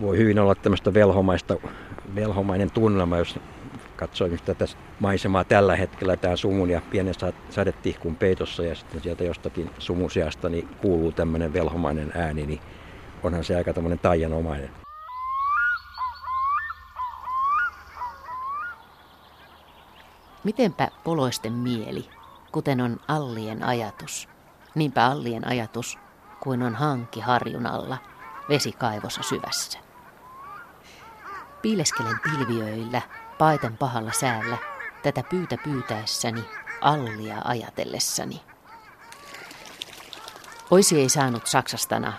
voi hyvin olla tämmöistä velhomaista, velhomainen tunnelma, jos katsoin nyt tätä maisemaa tällä hetkellä, tämä sumun ja pienen sadetihkun peitossa ja sitten sieltä jostakin sumusiasta niin kuuluu tämmöinen velhomainen ääni, niin onhan se aika tämmöinen taianomainen. Mitenpä poloisten mieli, kuten on allien ajatus, niinpä allien ajatus kuin on hanki harjun alla, vesikaivossa syvässä. Piileskelen pilviöillä, paiten pahalla säällä, tätä pyytä pyytäessäni, allia ajatellessani. Oisi ei saanut Saksastana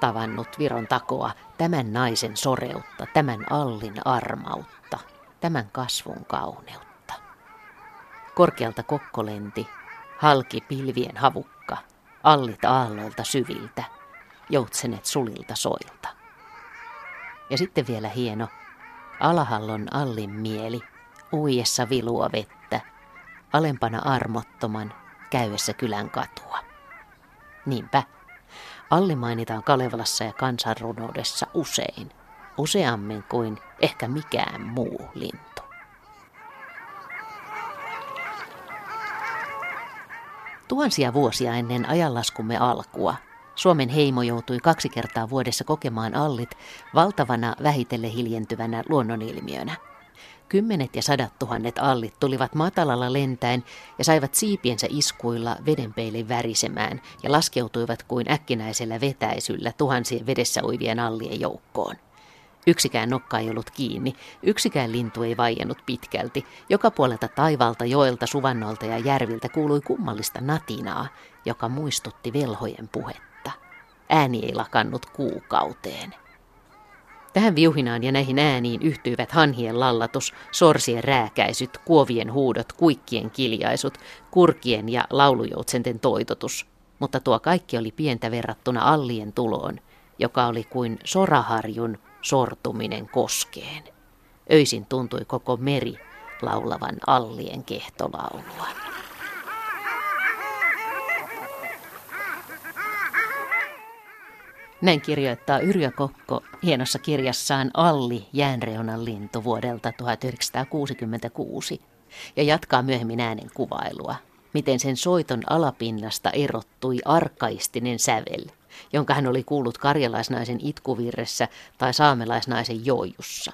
tavannut Viron takoa tämän naisen soreutta, tämän allin armautta, tämän kasvun kauneutta. Korkealta kokkolenti, halki pilvien havukka, allit aalloilta syviltä, joutsenet sulilta soilta. Ja sitten vielä hieno, alahallon allin mieli, uijessa vilua vettä, alempana armottoman, käyessä kylän katua. Niinpä, Alli mainitaan Kalevalassa ja kansanrunoudessa usein, useammin kuin ehkä mikään muu lintu. Tuhansia vuosia ennen ajanlaskumme alkua Suomen heimo joutui kaksi kertaa vuodessa kokemaan allit valtavana vähitelle hiljentyvänä luonnonilmiönä. Kymmenet ja sadat tuhannet allit tulivat matalalla lentäen ja saivat siipiensä iskuilla vedenpeilin värisemään ja laskeutuivat kuin äkkinäisellä vetäisyllä tuhansien vedessä uivien allien joukkoon. Yksikään nokka ei ollut kiinni, yksikään lintu ei vaiennut pitkälti. Joka puolelta taivalta, joelta, suvannolta ja järviltä kuului kummallista natinaa, joka muistutti velhojen puhetta. Ääni ei lakannut kuukauteen. Tähän viuhinaan ja näihin ääniin yhtyivät hanhien lallatus, sorsien rääkäisyt, kuovien huudot, kuikkien kiljaisut, kurkien ja laulujoutsenten toitotus. Mutta tuo kaikki oli pientä verrattuna allien tuloon, joka oli kuin soraharjun sortuminen koskeen. Öisin tuntui koko meri laulavan allien kehtolaulua. Näin kirjoittaa Yrjö Kokko hienossa kirjassaan Alli jäänreunan lintu vuodelta 1966 ja jatkaa myöhemmin äänen kuvailua, miten sen soiton alapinnasta erottui arkaistinen sävel, jonka hän oli kuullut karjalaisnaisen itkuvirressä tai saamelaisnaisen joijussa.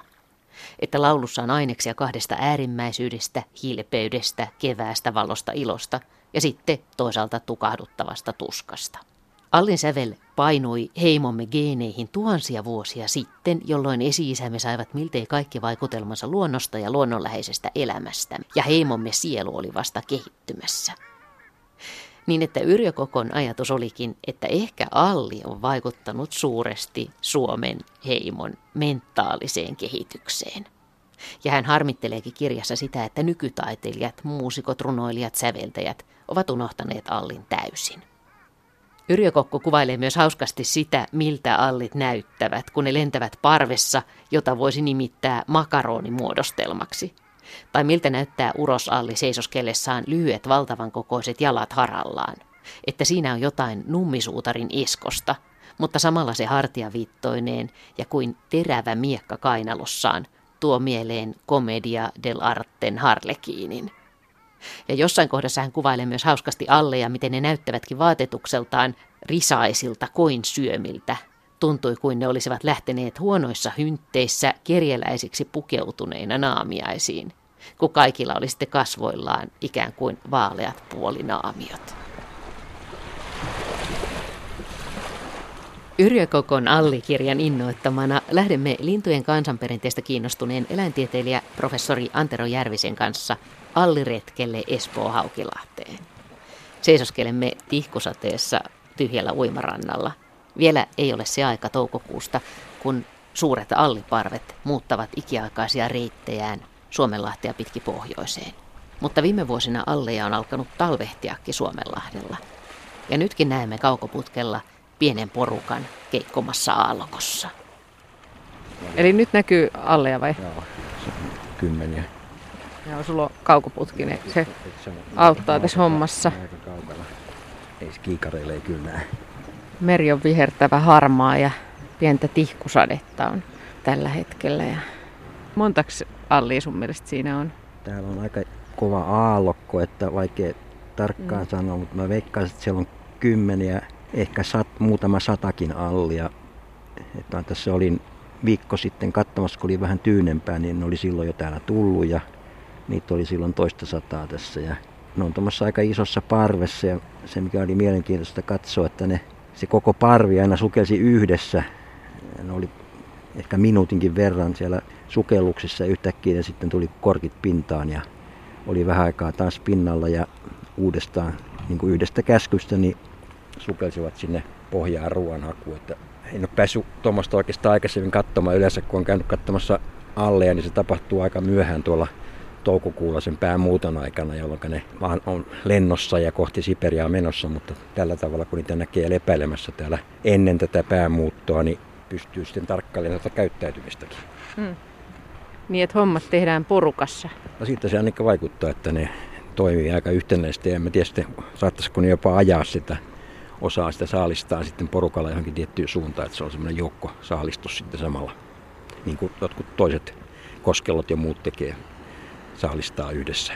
Että laulussa on aineksia kahdesta äärimmäisyydestä, hilpeydestä, keväästä, valosta, ilosta ja sitten toisaalta tukahduttavasta tuskasta. Allin sävel painui heimomme geeneihin tuhansia vuosia sitten, jolloin esi-isämme saivat miltei kaikki vaikutelmansa luonnosta ja luonnonläheisestä elämästä, ja heimomme sielu oli vasta kehittymässä. Niin että Yrjö Kokon ajatus olikin, että ehkä Alli on vaikuttanut suuresti Suomen heimon mentaaliseen kehitykseen. Ja hän harmitteleekin kirjassa sitä, että nykytaiteilijat, muusikot, runoilijat, säveltäjät ovat unohtaneet Allin täysin. Yrjö Kokko kuvailee myös hauskasti sitä, miltä allit näyttävät, kun ne lentävät parvessa, jota voisi nimittää makaronimuodostelmaksi. Tai miltä näyttää urosalli seisoskellessaan lyhyet valtavan kokoiset jalat harallaan. Että siinä on jotain nummisuutarin iskosta, mutta samalla se hartiaviittoineen ja kuin terävä miekka kainalossaan tuo mieleen komedia del arten harlekiinin. Ja jossain kohdassa hän kuvailee myös hauskasti alleja, miten ne näyttävätkin vaatetukseltaan risaisilta koin syömiltä. Tuntui kuin ne olisivat lähteneet huonoissa hyntteissä kerjäläisiksi pukeutuneina naamiaisiin, kun kaikilla oli sitten kasvoillaan ikään kuin vaaleat puolinaamiot. Yrjö Kokon Alli-kirjan innoittamana lähdemme lintujen kansanperinteestä kiinnostuneen eläintieteilijä professori Antero Järvisen kanssa Alliretkelle Espoo Haukilahteen. Seisoskelemme tihkusateessa tyhjällä uimarannalla. Vielä ei ole se aika toukokuusta, kun suuret alliparvet muuttavat ikiaikaisia reittejään Suomenlahtea pitki pohjoiseen. Mutta viime vuosina alleja on alkanut talvehtiakin Suomenlahdella. Ja nytkin näemme kaukoputkella pienen porukan keikkomassa aallokossa. Eli nyt näkyy alleja vai? Joo, kymmeniä. Joo, sulla on kaukoputkinen. Se auttaa tässä hommassa. Aika kaukana. Ei kiikareille ei kyllä näe. Meri on vihertävä harmaa ja pientä tihkusadetta on tällä hetkellä. Ja montaks allia sun mielestä siinä on? Täällä on aika kova aallokko, että vaikea tarkkaan mm. sanoa, mutta mä veikkaisin, että siellä on kymmeniä, ehkä sat, muutama satakin allia. Että tässä olin viikko sitten katsomassa, kun oli vähän tyynempää, niin ne oli silloin jo täällä tullut ja niitä oli silloin toista sataa tässä. Ja ne on tuommoissa aika isossa parvessa ja se mikä oli mielenkiintoista katsoa, että ne, se koko parvi aina sukelsi yhdessä. Ne oli ehkä minuutinkin verran siellä sukelluksissa ja yhtäkkiä ne sitten tuli korkit pintaan ja oli vähän aikaa taas pinnalla ja uudestaan niin kuin yhdestä käskystä niin sukelsivat sinne pohjaan ruoanhakuun. Että en ole päässyt tuommoista oikeastaan aikaisemmin katsomaan. Yleensä kun on käynyt katsomassa alle, niin se tapahtuu aika myöhään tuolla toukokuulla sen päämuuton aikana, jolloin ne vaan on lennossa ja kohti Siperiaa menossa, mutta tällä tavalla kun niitä näkee lepäilemässä täällä ennen tätä päämuuttoa, niin pystyy sitten tarkkailemaan tätä käyttäytymistäkin. Hmm. Niin, että hommat tehdään porukassa. No siitä se ainakin vaikuttaa, että ne toimii aika yhtenäisesti. Ja en mä tiedä sitten, saattaisiko ne jopa ajaa sitä osaa sitä saalistaa sitten porukalla johonkin tiettyyn suuntaan, että se on semmoinen joukko saalistus sitten samalla. Niin kuin jotkut toiset koskellot ja muut tekee, saalistaa yhdessä.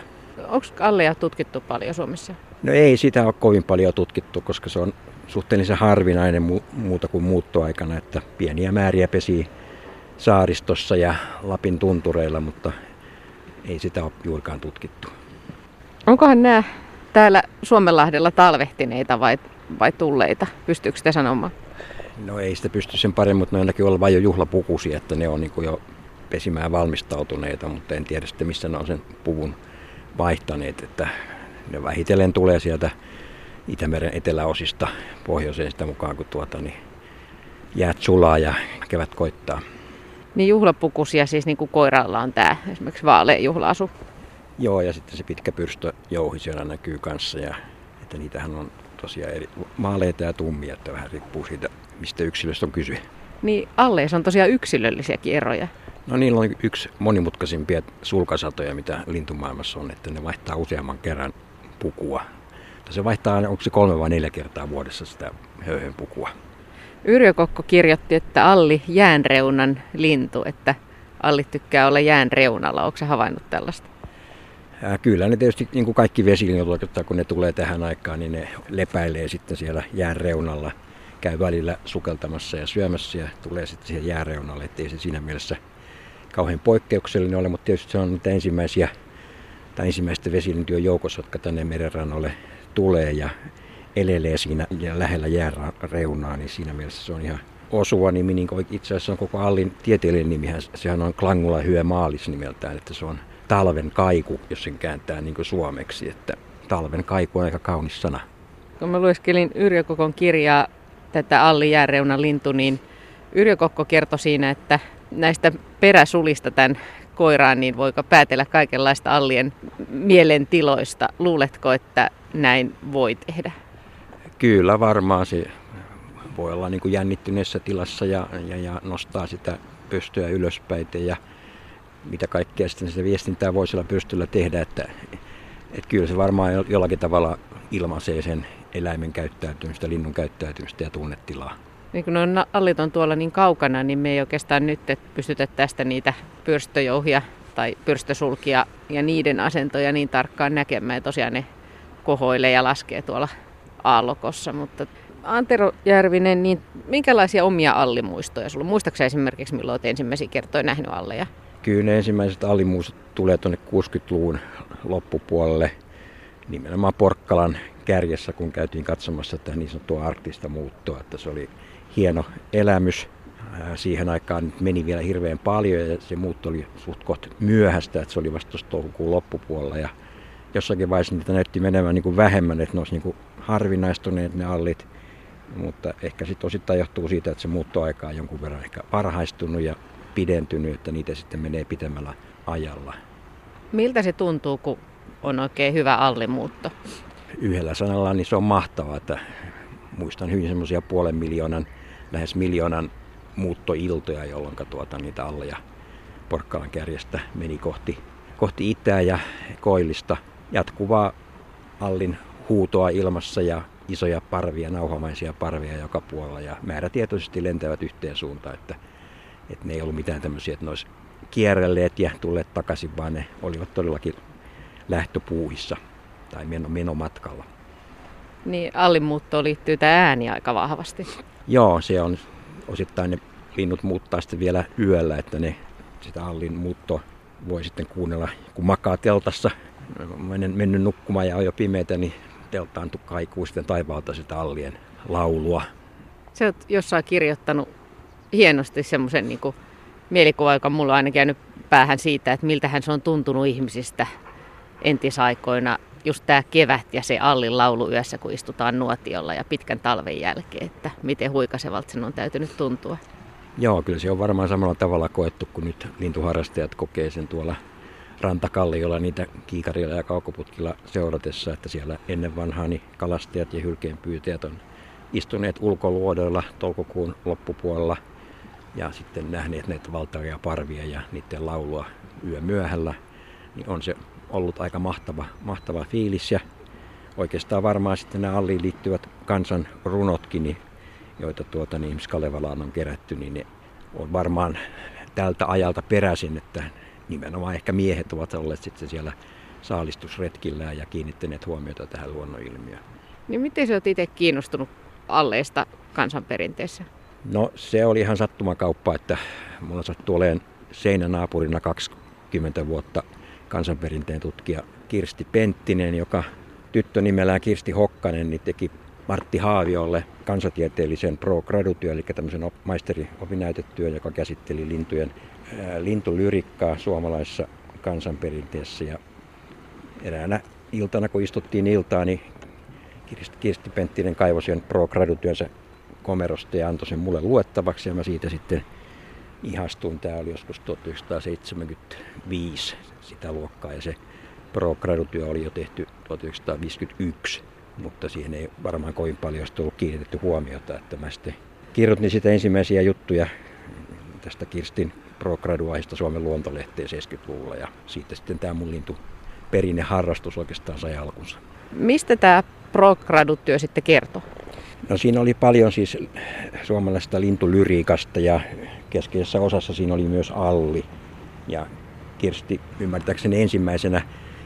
Onko alleja tutkittu paljon Suomessa? No ei sitä ole kovin paljon tutkittu, koska se on suhteellisen harvinainen muuta kuin muuttoaikana, että pieniä määriä pesii saaristossa ja Lapin tuntureilla, mutta ei sitä ole juurikaan tutkittu. Onkohan nämä täällä Suomenlahdella talvehtineita vai, vai tulleita? Pystyykö sitä sanomaan? No ei sitä pysty sen paremmin, mutta ne on ainakin olla vain jo juhlapukusia, että ne on niin jo pesimään valmistautuneita, mutta en tiedä sitten missä ne on sen puvun vaihtaneet, että ne vähitellen tulee sieltä Itämeren eteläosista pohjoiseen sitä mukaan, kun tuota, niin jäät sulaa ja kevät koittaa. Niin juhlapukusia siis niin kuin koiralla on tämä esimerkiksi vaalea juhlaasu. Joo, ja sitten se pitkä pyrstö jouhi siellä näkyy kanssa. Ja, että niitähän on tosiaan eri maaleita ja tummia, että vähän riippuu siitä, mistä yksilöstä on kyse. Niin alleissa on tosiaan yksilöllisiäkin eroja. No niillä on yksi monimutkaisimpia sulkasatoja, mitä lintumaailmassa on, että ne vaihtaa useamman kerran pukua. Se vaihtaa, onko se kolme vai neljä kertaa vuodessa sitä höyhen pukua. Yrjö Kokko kirjoitti, että Alli jäänreunan lintu, että Alli tykkää olla jään reunalla. Onko se havainnut tällaista? Ja kyllä ne tietysti niin kuin kaikki vesilinjat, kun ne tulee tähän aikaan, niin ne lepäilee sitten siellä jään reunalla. Käy välillä sukeltamassa ja syömässä ja tulee sitten siihen jääreunalle, ettei se siinä mielessä kauhean poikkeuksellinen ole, mutta tietysti se on niitä ensimmäisiä tai ensimmäisten vesilintujen joukossa, jotka tänne merenrannalle tulee ja elelee siinä ja lähellä jääreunaa, niin siinä mielessä se on ihan osuva nimi, niin kuin itse asiassa on koko Allin tieteellinen nimihän, sehän on Klangula hyö maalis nimeltään, että se on talven kaiku, jos sen kääntää niin kuin suomeksi, että talven kaiku on aika kaunis sana. Kun mä lueskelin Yrjö Kokon kirjaa tätä Alli jääreunan lintu, niin Yrjö Kokko kertoi siinä, että näistä peräsulista tämän koiraan, niin voiko päätellä kaikenlaista Allien mielentiloista. Luuletko, että näin voi tehdä? Kyllä varmaan se voi olla niin kuin jännittyneessä tilassa ja, ja, ja nostaa sitä pystyä ylöspäin ja mitä kaikkea sitten sitä viestintää voi sillä pystyllä tehdä, että, että kyllä se varmaan jollakin tavalla ilmaisee sen eläimen käyttäytymistä, linnun käyttäytymistä ja tunnetilaa. Niin kun on allit on tuolla niin kaukana, niin me ei oikeastaan nyt pystytä tästä niitä pyrstöjouhia tai pyrstösulkia ja niiden asentoja niin tarkkaan näkemään. Ja tosiaan ne kohoilee ja laskee tuolla aallokossa, mutta Antero Järvinen, niin minkälaisia omia allimuistoja sulla? Muistaaksä esimerkiksi milloin olet ensimmäisiä kertoja nähnyt alleja? Kyllä ne ensimmäiset allimuistot tulee tuonne 60-luvun loppupuolelle. Nimenomaan Porkkalan kärjessä, kun käytiin katsomassa tätä niin sanottua arktista muuttoa, että se oli hieno elämys. Siihen aikaan meni vielä hirveän paljon ja se muutto oli suht kohta myöhäistä, että se oli vasta toukokuun loppupuolella. Ja jossakin vaiheessa niitä näytti menevän niin kuin vähemmän, että ne olisi niin kuin harvinaistuneet ne allit. Mutta ehkä sitten osittain johtuu siitä, että se muuttoaika on jonkun verran ehkä varhaistunut ja pidentynyt, että niitä sitten menee pitemmällä ajalla. Miltä se tuntuu, kun on oikein hyvä allimuutto? Yhdellä sanalla niin se on mahtavaa, että muistan hyvin semmoisia puolen miljoonan, lähes miljoonan muuttoiltoja, jolloin tuota, niitä alleja Porkkalan kärjestä meni kohti, kohti itää ja koillista jatkuvaa allin huutoa ilmassa ja isoja parvia, nauhamaisia parvia joka puolella ja määrätietoisesti lentävät yhteen suuntaan. Että, Että ne ei ollut mitään tämmöisiä, että ne olisi kierrelleet ja tulleet takaisin, vaan ne olivat todellakin lähtöpuuhissa tai menomatkalla. Niin allimuuttoon liittyy tämä ääni aika vahvasti. Joo, se on osittain ne linnut muuttaa sitten vielä yöllä, että ne sitä allin muutto voi sitten kuunnella, kun makaa teltassa, mennyt nukkumaan ja on jo pimeitä, niin teltaan kaikuu sitten taivaalta sitä allien laulua. Se oot jossain kirjoittanut hienosti semmoisen niin mielikuva, joka mulla on aina käynyt päähän siitä, että miltähän se on tuntunut ihmisistä entisaikoina. Just tämä kevät ja se Allin laulu yössä, kun istutaan nuotiolla ja pitkän talven jälkeen, että miten huikasevalta sen on täytynyt tuntua. Joo, kyllä se on varmaan samalla tavalla koettu kuin nyt lintuharrastajat kokee sen tuolla rantakalliolla niitä kiikarilla ja kaukoputkilla seuratessa, että siellä ennen vanhaa niin kalastajat ja hylkeenpyytäjät on istuneet ulkoluodoilla toukokuun loppupuolella ja sitten nähneet näitä valtavia parvia ja niiden laulua yö myöhällä, niin on se ollut aika mahtava, mahtava fiilis ja oikeastaan varmaan sitten nämä Alliin liittyvät kansan runotkin, niin, joita tuota, niin Kalevalaan on kerätty, niin ne on varmaan tältä ajalta peräisin, että nimenomaan ehkä miehet ovat olleet sitten siellä saalistusretkillä ja kiinnittäneet huomiota tähän luonnonilmiöön. Niin miten sä oot itse kiinnostunut alleista kansanperinteessä? No se oli ihan sattumakauppa, että mulla sattui olemaan seinänaapurina 20 vuotta kansanperinteen tutkija Kirsti Penttinen, joka tyttö nimellään Kirsti Hokkanen niin teki Martti Haaviolle kansatieteellisen pro gradutyön, eli tämmöisen maisteriopinnäytetyön, joka käsitteli lintujen lintulyrikkaa suomalaisessa kansanperinteessä. Ja eräänä iltana, kun istuttiin iltaan, niin Kirsti Penttinen kaivoi sen pro gradutyönsä komerosta ja antoi sen mulle luettavaksi ja mä siitä sitten ihastuin. Tämä oli joskus 1975 sitä luokkaa ja se pro oli jo tehty 1951, mutta siihen ei varmaan kovin paljon ollut kiinnitetty huomiota, että mä sitten kirjoitin sitä ensimmäisiä juttuja tästä Kirstin pro Suomen luontolehteen 70-luvulla ja siitä sitten tämä mun lintu perinneharrastus oikeastaan sai alkunsa. Mistä tämä pro sitten kertoo? No siinä oli paljon siis suomalaisesta lintulyriikasta ja keskeisessä osassa siinä oli myös Alli. Ja Kirsti ymmärtääkseni ensimmäisenä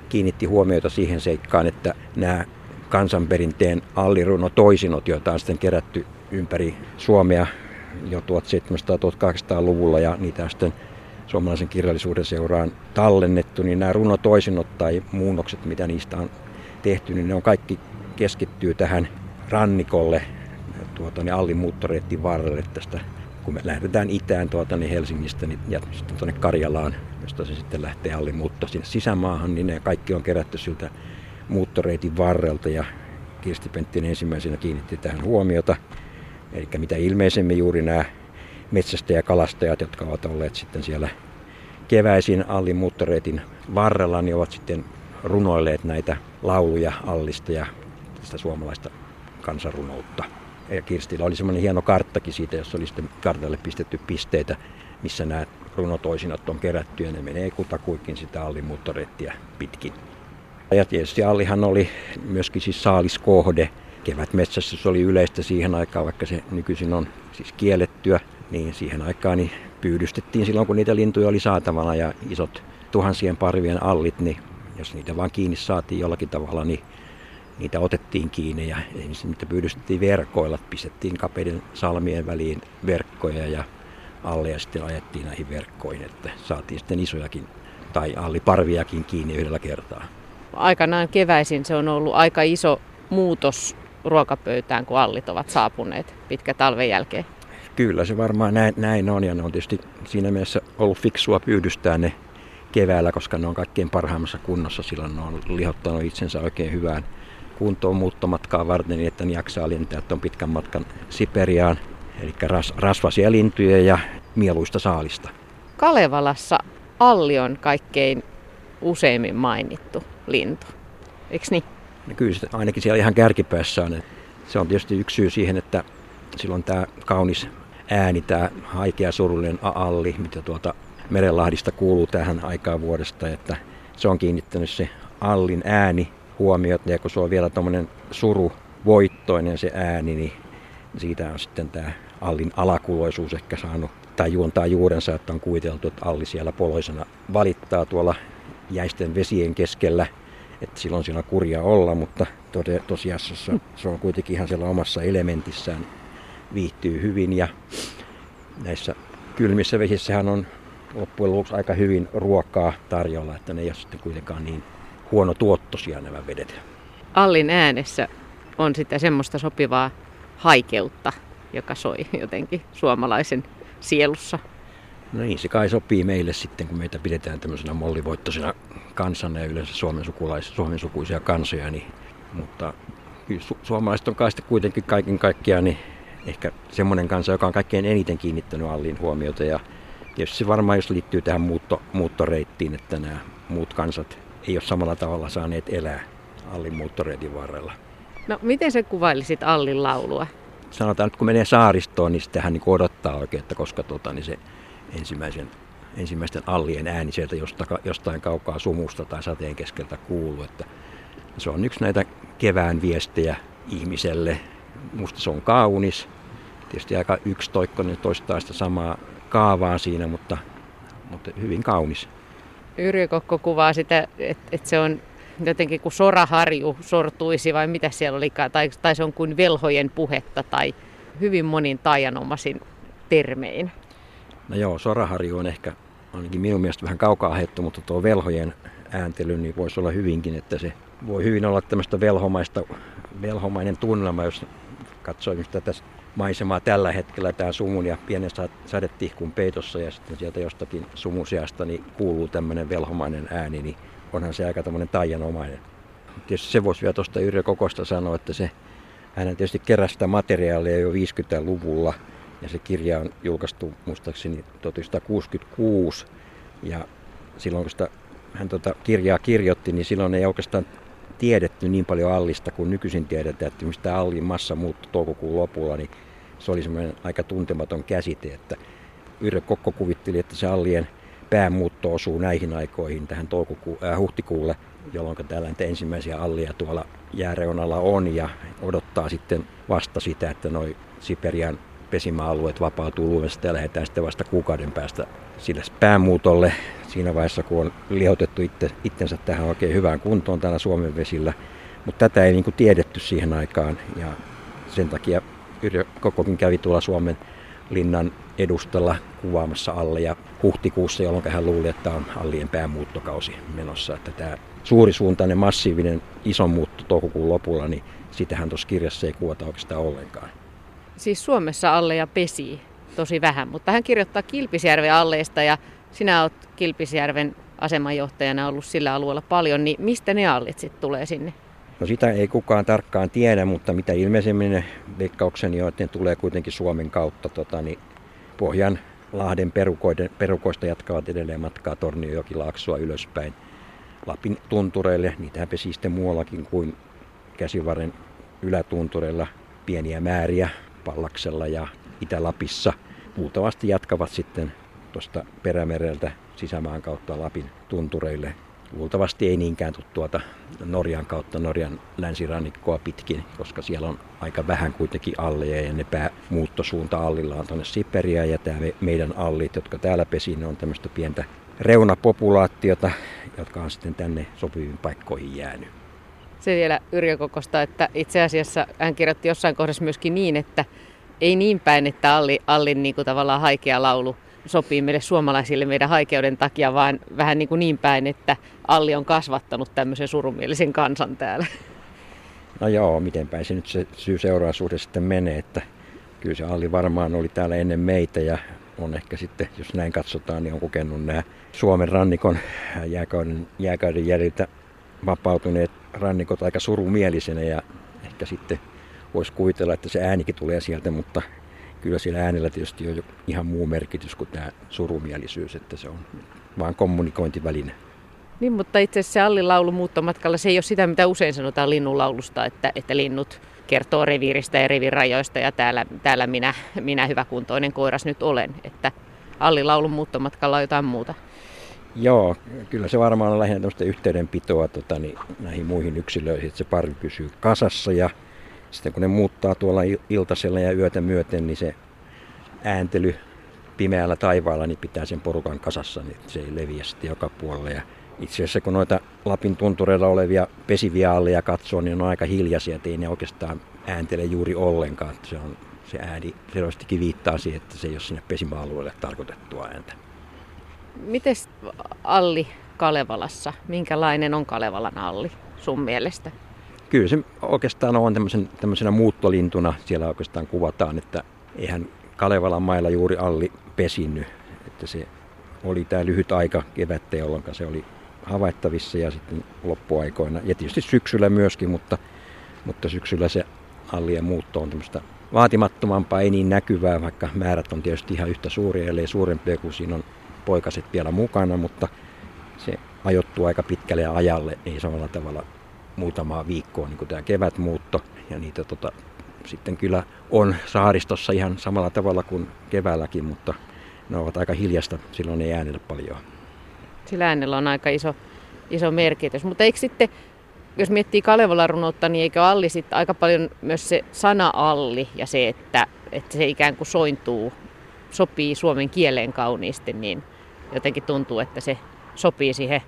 kiinnitti huomiota siihen seikkaan, että nämä kansanperinteen alliruno toisinot, joita on sitten kerätty ympäri Suomea jo 1700-1800-luvulla ja niitä on sitten suomalaisen kirjallisuuden seuraan tallennettu, niin nämä runotoisinnot tai muunnokset, mitä niistä on tehty, niin ne on kaikki keskittyy tähän rannikolle tuota, niin Allin muuttoreitin varrelle tästä, kun me lähdetään itään tuota, niin Helsingistä niin, ja sitten tuonne Karjalaan, josta se sitten lähtee Allin muutto sinne sisämaahan, niin ne kaikki on kerätty siltä muuttoreitin varrelta ja Kirsti Penttinen ensimmäisenä kiinnitti tähän huomiota. Eli mitä ilmeisemmin juuri nämä metsästäjäkalastajat, jotka ovat olleet sitten siellä keväisin Allin muuttoreitin varrella, niin ovat sitten runoilleet näitä lauluja Allista ja tästä suomalaista kansanrunoutta. Ja Kirstillä oli semmoinen hieno karttakin siitä, jossa oli sitten kartalle pistetty pisteitä, missä nämä runotoisinat on kerätty ja ne menee kutakuikin sitä Allin muuttoreittiä pitkin. Ja tietysti Allihan oli myöskin siis saaliskohde. Kevätmetsästys oli yleistä siihen aikaan, vaikka se nykyisin on siis kiellettyä, niin siihen aikaan niin pyydystettiin silloin, kun niitä lintuja oli saatavana ja isot tuhansien parvien allit, niin jos niitä vaan kiinni saatiin jollakin tavalla, niin niitä otettiin kiinni ja ensin niitä pyydystettiin verkoilla, pistettiin kapeiden salmien väliin verkkoja ja alle ja sitten ajettiin näihin verkkoihin, että saatiin sitten isojakin tai alliparviakin kiinni yhdellä kertaa. Aikanaan keväisin se on ollut aika iso muutos ruokapöytään, kun allit ovat saapuneet pitkä talven jälkeen. Kyllä se varmaan näin, näin on ja ne on tietysti siinä mielessä ollut fiksua pyydystää ne keväällä, koska ne on kaikkein parhaimmassa kunnossa. Silloin ne on lihottanut itsensä oikein hyvään kuntoon muuttomatkaa varten, niin että ne jaksaa lentää tuon pitkän matkan Siperiaan. Eli ras, rasvasia lintuja ja mieluista saalista. Kalevalassa Alli on kaikkein useimmin mainittu lintu, eikö niin? No kyllä se ainakin siellä ihan kärkipäässä on. Se on tietysti yksi syy siihen, että silloin tämä kaunis ääni, tämä haikea surullinen alli, mitä tuota Merenlahdista kuuluu tähän aikaan vuodesta, että se on kiinnittänyt se Allin ääni huomiot, ja kun se on vielä tuommoinen suruvoittoinen se ääni, niin siitä on sitten tämä Allin alakuloisuus ehkä saanut tai juontaa juurensa, että on kuviteltu, että Alli siellä poloisena valittaa tuolla jäisten vesien keskellä, että silloin siellä on kurja olla, mutta tosiasiassa se on kuitenkin ihan siellä omassa elementissään, viihtyy hyvin ja näissä kylmissä vesissähän on loppujen lopuksi aika hyvin ruokaa tarjolla, että ne ei ole sitten kuitenkaan niin huono tuottosia nämä vedet. Allin äänessä on sitä semmoista sopivaa haikeutta, joka soi jotenkin suomalaisen sielussa. No niin, se kai sopii meille sitten, kun meitä pidetään tämmöisenä mollivoittoisena kansana ja yleensä suomen, sukulais, suomen sukuisia kansoja. Niin, mutta su- suomalaiset on kai sitten kuitenkin kaiken kaikkiaan niin ehkä semmoinen kansa, joka on kaikkein eniten kiinnittänyt Allin huomiota. Ja tietysti se varmaan jos liittyy tähän muutto, muuttoreittiin, että nämä muut kansat ei ole samalla tavalla saaneet elää Allin muuttoreitin varrella. No miten sä kuvailisit Allin laulua? Sanotaan että kun menee saaristoon, niin sitähän niin odottaa oikein, että koska tota, niin se ensimmäisen, ensimmäisten allien ääni sieltä jostain kaukaa sumusta tai sateen keskeltä kuuluu. Että se on yksi näitä kevään viestejä ihmiselle. Musta se on kaunis. Tietysti aika yksitoikkoinen toistaa sitä samaa kaavaa siinä, mutta, mutta hyvin kaunis. Yrjö Kokko kuvaa sitä, että, että se on jotenkin kuin soraharju sortuisi vai mitä siellä oli, tai, tai se on kuin velhojen puhetta tai hyvin monin taianomasin termein. No joo, soraharju on ehkä ainakin minun mielestä vähän kaukaa heitto, mutta tuo velhojen ääntely niin voisi olla hyvinkin, että se voi hyvin olla tämmöistä velhomaista, velhomainen tunnelma, jos katsoo tätä maisemaa tällä hetkellä, tämä sumun ja pienen sadetihkun peitossa ja sitten sieltä jostakin sumusiasta niin kuuluu tämmöinen velhomainen ääni, niin onhan se aika tämmöinen taianomainen. Tietysti se voisi vielä tuosta Yrjö Kokosta sanoa, että se, hän tietysti kerästä materiaalia jo 50-luvulla ja se kirja on julkaistu muistaakseni 1966 ja silloin kun sitä, hän tuota kirjaa kirjoitti, niin silloin ei oikeastaan tiedetty niin paljon Allista kuin nykyisin tiedetään, että mistä Allin massa muuttui toukokuun lopulla, niin se oli semmoinen aika tuntematon käsite, että Yrjö Kokko kuvitteli, että se Allien päämuutto osuu näihin aikoihin tähän toukoku- äh, huhtikuulle, jolloin täällä ensimmäisiä allia tuolla jääreunalla on ja odottaa sitten vasta sitä, että noin Siperian pesimäalueet vapautuu lumesta ja lähdetään sitten vasta kuukauden päästä sille päämuutolle siinä vaiheessa, kun on lihotettu itse, itsensä tähän oikein hyvään kuntoon täällä Suomen vesillä. Mutta tätä ei niin kuin tiedetty siihen aikaan ja sen takia Yrjö Kokokin kävi tuolla Suomen linnan edustalla kuvaamassa alle ja huhtikuussa, jolloin hän luuli, että on Allien päämuuttokausi menossa. Että tämä suurisuuntainen, massiivinen, iso muutto toukokuun lopulla, niin sitähän tuossa kirjassa ei kuvata oikeastaan ollenkaan. Siis Suomessa alleja pesii tosi vähän, mutta hän kirjoittaa Kilpisjärven alleista ja sinä olet Kilpisjärven asemanjohtajana ollut sillä alueella paljon, niin mistä ne allit sitten tulee sinne? No sitä ei kukaan tarkkaan tiedä, mutta mitä ilmeisemmin veikkaukseni on, että ne tulee kuitenkin Suomen kautta tota, niin Pohjan Lahden perukoiden, perukoista jatkavat edelleen matkaa Torniojokilaaksoa ylöspäin Lapin tuntureille. Niitähän pesi sitten muuallakin kuin käsivarren ylätuntureilla pieniä määriä Pallaksella ja Itä-Lapissa. Luultavasti jatkavat sitten tuosta perämereltä sisämaan kautta Lapin tuntureille luultavasti ei niinkään tule tuota Norjan kautta Norjan länsirannikkoa pitkin, koska siellä on aika vähän kuitenkin alleja ja ne päämuuttosuunta allilla on tuonne Siperia ja tämä meidän allit, jotka täällä pesi, ne on tämmöistä pientä reunapopulaatiota, jotka on sitten tänne sopiviin paikkoihin jäänyt. Se vielä Yrjö Kokosta, että itse asiassa hän kirjoitti jossain kohdassa myöskin niin, että ei niin päin, että Alli, Allin niin kuin tavallaan haikea laulu sopii meille suomalaisille meidän haikeuden takia, vaan vähän niin, kuin niin päin, että Alli on kasvattanut tämmöisen surumielisen kansan täällä. No joo, miten päin se nyt se syy-seuraisuudessa sitten menee, että kyllä se Alli varmaan oli täällä ennen meitä ja on ehkä sitten, jos näin katsotaan, niin on kokenut nämä Suomen rannikon jääkauden, jääkauden jäljiltä vapautuneet rannikot aika surumielisenä ja ehkä sitten voisi kuvitella, että se äänikin tulee sieltä, mutta kyllä sillä äänellä tietysti on ihan muu merkitys kuin tämä surumielisyys, että se on vain kommunikointiväline. Niin, mutta itse asiassa se Allin laulu muuttomatkalla, se ei ole sitä, mitä usein sanotaan linnun laulusta, että, että linnut kertoo reviiristä ja revirajoista ja täällä, täällä minä, minä hyväkuntoinen koiras nyt olen. Että Allin laulun muuttomatkalla on jotain muuta. Joo, kyllä se varmaan on lähinnä tämmöistä yhteydenpitoa tota, niin, näihin muihin yksilöihin, että se pari pysyy kasassa ja sitten kun ne muuttaa tuolla iltasella ja yötä myöten, niin se ääntely pimeällä taivaalla niin pitää sen porukan kasassa, niin se ei leviä sitten joka puolelle. Ja itse asiassa kun noita Lapin tuntureilla olevia pesiviä alleja katsoo, niin ne on aika hiljaisia, että ei ne oikeastaan ääntele juuri ollenkaan. Se, on, se ääni selvästikin viittaa siihen, että se ei ole sinne pesimäalueelle tarkoitettua ääntä. Miten Alli Kalevalassa, minkälainen on Kalevalan Alli sun mielestä? Kyllä se oikeastaan on tämmöisen, tämmöisenä muuttolintuna. Siellä oikeastaan kuvataan, että eihän Kalevalan mailla juuri Alli pesinnyt. Että se oli tämä lyhyt aika kevättä, jolloin se oli havaittavissa ja sitten loppuaikoina. Ja tietysti syksyllä myöskin, mutta, mutta syksyllä se Allien muutto on tämmöistä vaatimattomampaa, ei niin näkyvää, vaikka määrät on tietysti ihan yhtä suuria, ellei suurempia kuin siinä on poikaset vielä mukana, mutta se ajoittuu aika pitkälle ajalle, ei samalla tavalla muutamaa viikkoa niin kuin tämä kevätmuutto. Ja niitä tota, sitten kyllä on saaristossa ihan samalla tavalla kuin keväälläkin, mutta ne ovat aika hiljasta, silloin ei äänellä paljon. Sillä äänellä on aika iso, iso merkitys. Mutta eikö sitten, jos miettii Kalevalan runoutta, niin eikö Alli sitten aika paljon myös se sana Alli ja se, että, että se ikään kuin sointuu, sopii suomen kieleen kauniisti, niin jotenkin tuntuu, että se sopii siihen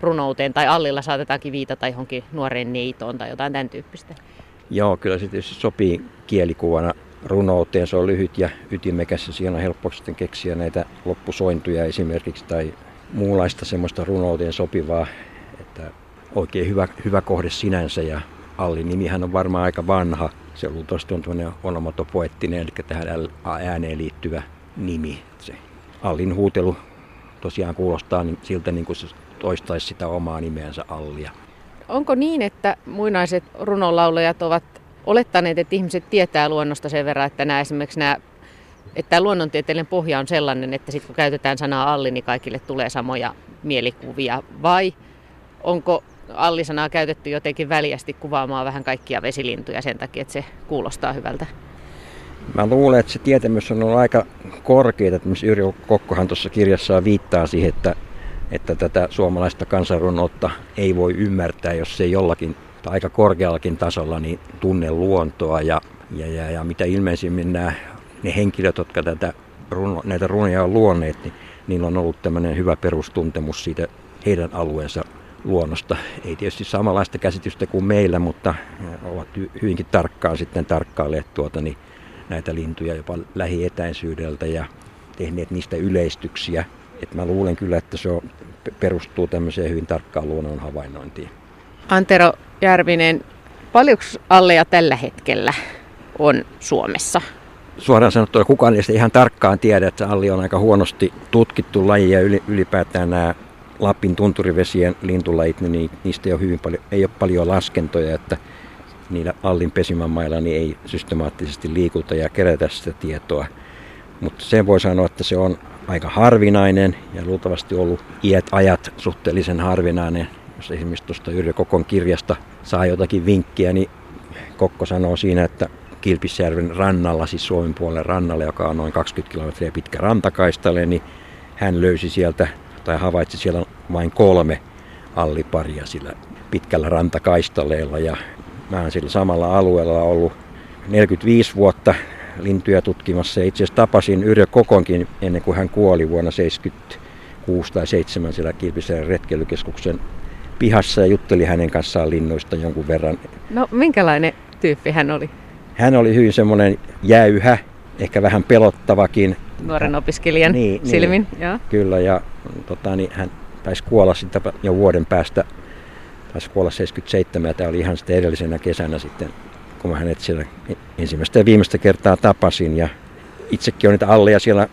runouteen. Tai Allilla saatetaankin viitata johonkin nuoreen neitoon tai jotain tämän tyyppistä. Joo, kyllä se tietysti sopii kielikuvana runouteen. Se on lyhyt ja ytimekäs ja siinä on helppo sitten keksiä näitä loppusointuja esimerkiksi tai muunlaista semmoista runouteen sopivaa, että oikein hyvä, hyvä kohde sinänsä ja Allin nimihän on varmaan aika vanha. Se luultavasti on tuonne onomatopoettinen, eli tähän ääneen liittyvä nimi. Se Allin huutelu tosiaan kuulostaa niin siltä, niin kuin se toistaisi sitä omaa nimeänsä Allia. Onko niin, että muinaiset runolaulajat ovat olettaneet, että ihmiset tietää luonnosta sen verran, että nämä esimerkiksi nämä että tämä luonnontieteellinen pohja on sellainen, että sitten kun käytetään sanaa alli, niin kaikille tulee samoja mielikuvia. Vai onko allisanaa käytetty jotenkin väliästi kuvaamaan vähän kaikkia vesilintuja sen takia, että se kuulostaa hyvältä? Mä luulen, että se tietämys on ollut aika että myös Yrjö Kokkohan tuossa kirjassa viittaa siihen, että, että tätä suomalaista kansanrunoutta ei voi ymmärtää, jos se jollakin tai aika korkeallakin tasolla niin tunne luontoa ja, ja, ja, ja mitä ilmeisimmin nämä ne henkilöt, jotka tätä runo, näitä runoja on luonneet, niin niillä on ollut tämmöinen hyvä perustuntemus siitä heidän alueensa luonnosta. Ei tietysti samanlaista käsitystä kuin meillä, mutta ovat hyvinkin tarkkaan sitten tarkkailleet tuota, niin näitä lintuja jopa lähietäisyydeltä ja tehneet niistä yleistyksiä. Et mä luulen kyllä, että se on, perustuu tämmöiseen hyvin tarkkaan luonnon havainnointiin. Antero Järvinen, paljonko alleja tällä hetkellä on Suomessa? Suoraan sanottuna kukaan ei ihan tarkkaan tiedä, että alli on aika huonosti tutkittu laji ja ylipäätään nämä Lapin tunturivesien lintulajit, niin niistä ei ole, hyvin paljon, ei ole paljon laskentoja, että niillä Allin pesimämailla niin ei systemaattisesti liikuta ja kerätä sitä tietoa. Mutta sen voi sanoa, että se on aika harvinainen ja luultavasti ollut iät ajat suhteellisen harvinainen. Jos esimerkiksi tuosta Yrjö Kokon kirjasta saa jotakin vinkkiä, niin Kokko sanoo siinä, että Kilpisjärven rannalla, siis Suomen puolen rannalle, joka on noin 20 kilometriä pitkä rantakaistalle, niin hän löysi sieltä tai havaitsi siellä vain kolme alliparia sillä pitkällä rantakaistaleella ja mä olen sillä samalla alueella ollut 45 vuotta lintuja tutkimassa ja itse asiassa tapasin Yrjö Kokonkin ennen kuin hän kuoli vuonna 76 tai 7 siellä Kilpisjärven retkeilykeskuksen pihassa ja jutteli hänen kanssaan linnuista jonkun verran. No minkälainen tyyppi hän oli? Hän oli hyvin semmoinen jäyhä, ehkä vähän pelottavakin. Nuoren opiskelijan niin, niin. silmin, niin, joo. Kyllä, ja tota, niin hän taisi kuolla sitten jo vuoden päästä, taisi kuolla 77, ja tämä oli ihan sitten edellisenä kesänä sitten, kun mä hänet siellä ensimmäistä ja viimeistä kertaa tapasin, ja itsekin on niitä alleja siellä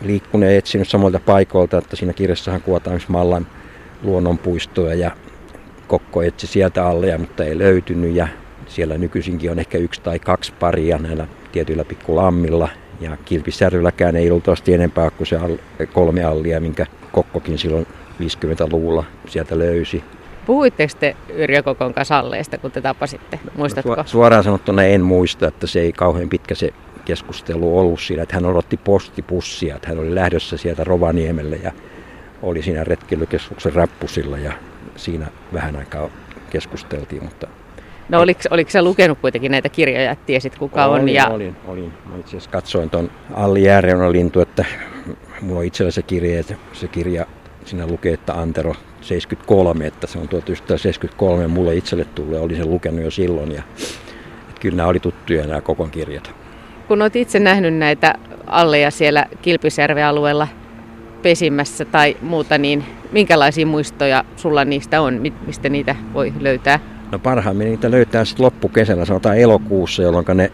liikkunut ja etsinyt samoilta paikoilta, että siinä kirjassahan kuvataan Mallan luonnonpuistoa ja Kokko etsi sieltä alleja, mutta ei löytynyt ja siellä nykyisinkin on ehkä yksi tai kaksi paria näillä tietyillä pikkulammilla. Ja Kilpisjärvelläkään ei luultavasti enempää kuin se kolme allia, minkä Kokkokin silloin 50-luvulla sieltä löysi. Puhuitteko te Yrjö Kokon kanssa kun te tapasitte? Muistatko? No, suoraan sanottuna en muista, että se ei kauhean pitkä se keskustelu ollut siinä, että hän odotti postipussia, että hän oli lähdössä sieltä Rovaniemelle ja oli siinä retkeilykeskuksen rappusilla ja siinä vähän aikaa keskusteltiin, mutta No oliko, oliko sä lukenut kuitenkin näitä kirjoja, että tiesit kuka olin, on? Ja... Olin, olin. Mä itse asiassa katsoin tuon Alli Jääreuna lintu, että mulla on itsellä se kirja, että se kirja, siinä lukee, että Antero 73, että se on 1973 mulle itselle tullut ja olin sen lukenut jo silloin. Ja, että kyllä nämä oli tuttuja nämä kokon kirjat. Kun olet itse nähnyt näitä alleja siellä Kilpisjärven alueella pesimässä tai muuta, niin minkälaisia muistoja sulla niistä on, mistä niitä voi löytää? No parhaimmin niitä löytää sitten loppukesänä, sanotaan elokuussa, jolloin ne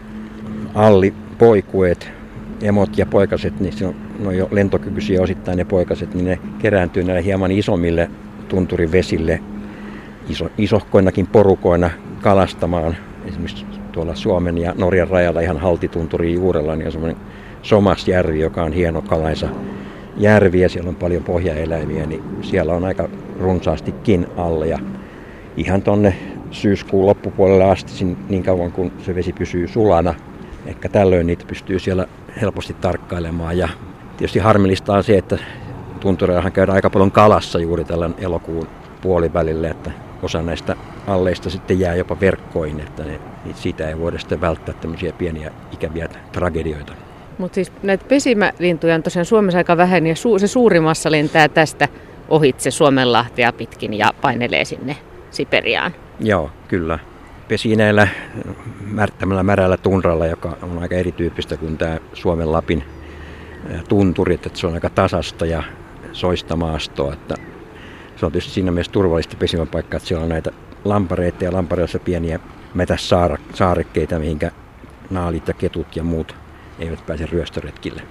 alli poikueet, emot ja poikaset, niin se on, no jo lentokykyisiä osittain ne poikaset, niin ne kerääntyy näille hieman isommille tunturin vesille iso, isohkoinakin porukoina kalastamaan. Esimerkiksi tuolla Suomen ja Norjan rajalla ihan haltitunturin juurella niin on semmoinen Somasjärvi, joka on hieno kalaisa järvi ja siellä on paljon pohjaeläimiä, niin siellä on aika runsaastikin alle ja ihan tonne syyskuun loppupuolelle asti niin kauan kun se vesi pysyy sulana. Ehkä tällöin niitä pystyy siellä helposti tarkkailemaan ja tietysti harmillista on se, että tunturillahan käydään aika paljon kalassa juuri tällä elokuun puolivälille, että osa näistä alleista sitten jää jopa verkkoihin, että ne, niin siitä ei voida sitten välttää tämmöisiä pieniä ikäviä tragedioita. Mutta siis näitä pesimälintuja on tosiaan Suomessa aika vähän ja su- se suurimmassa lentää tästä ohitse Suomenlahtea pitkin ja painelee sinne Siperiaan. Joo, kyllä. Pesi näillä märttämällä märällä tunralla, joka on aika erityyppistä kuin tämä Suomen Lapin tunturit, että se on aika tasasta ja soista maastoa, että se on tietysti siinä mielessä turvallista pesimäpaikkaa, että siellä on näitä lampareita ja lampareissa pieniä metässaarekkeita, mihinkä naalit ja ketut ja muut eivät pääse ryöstöretkille.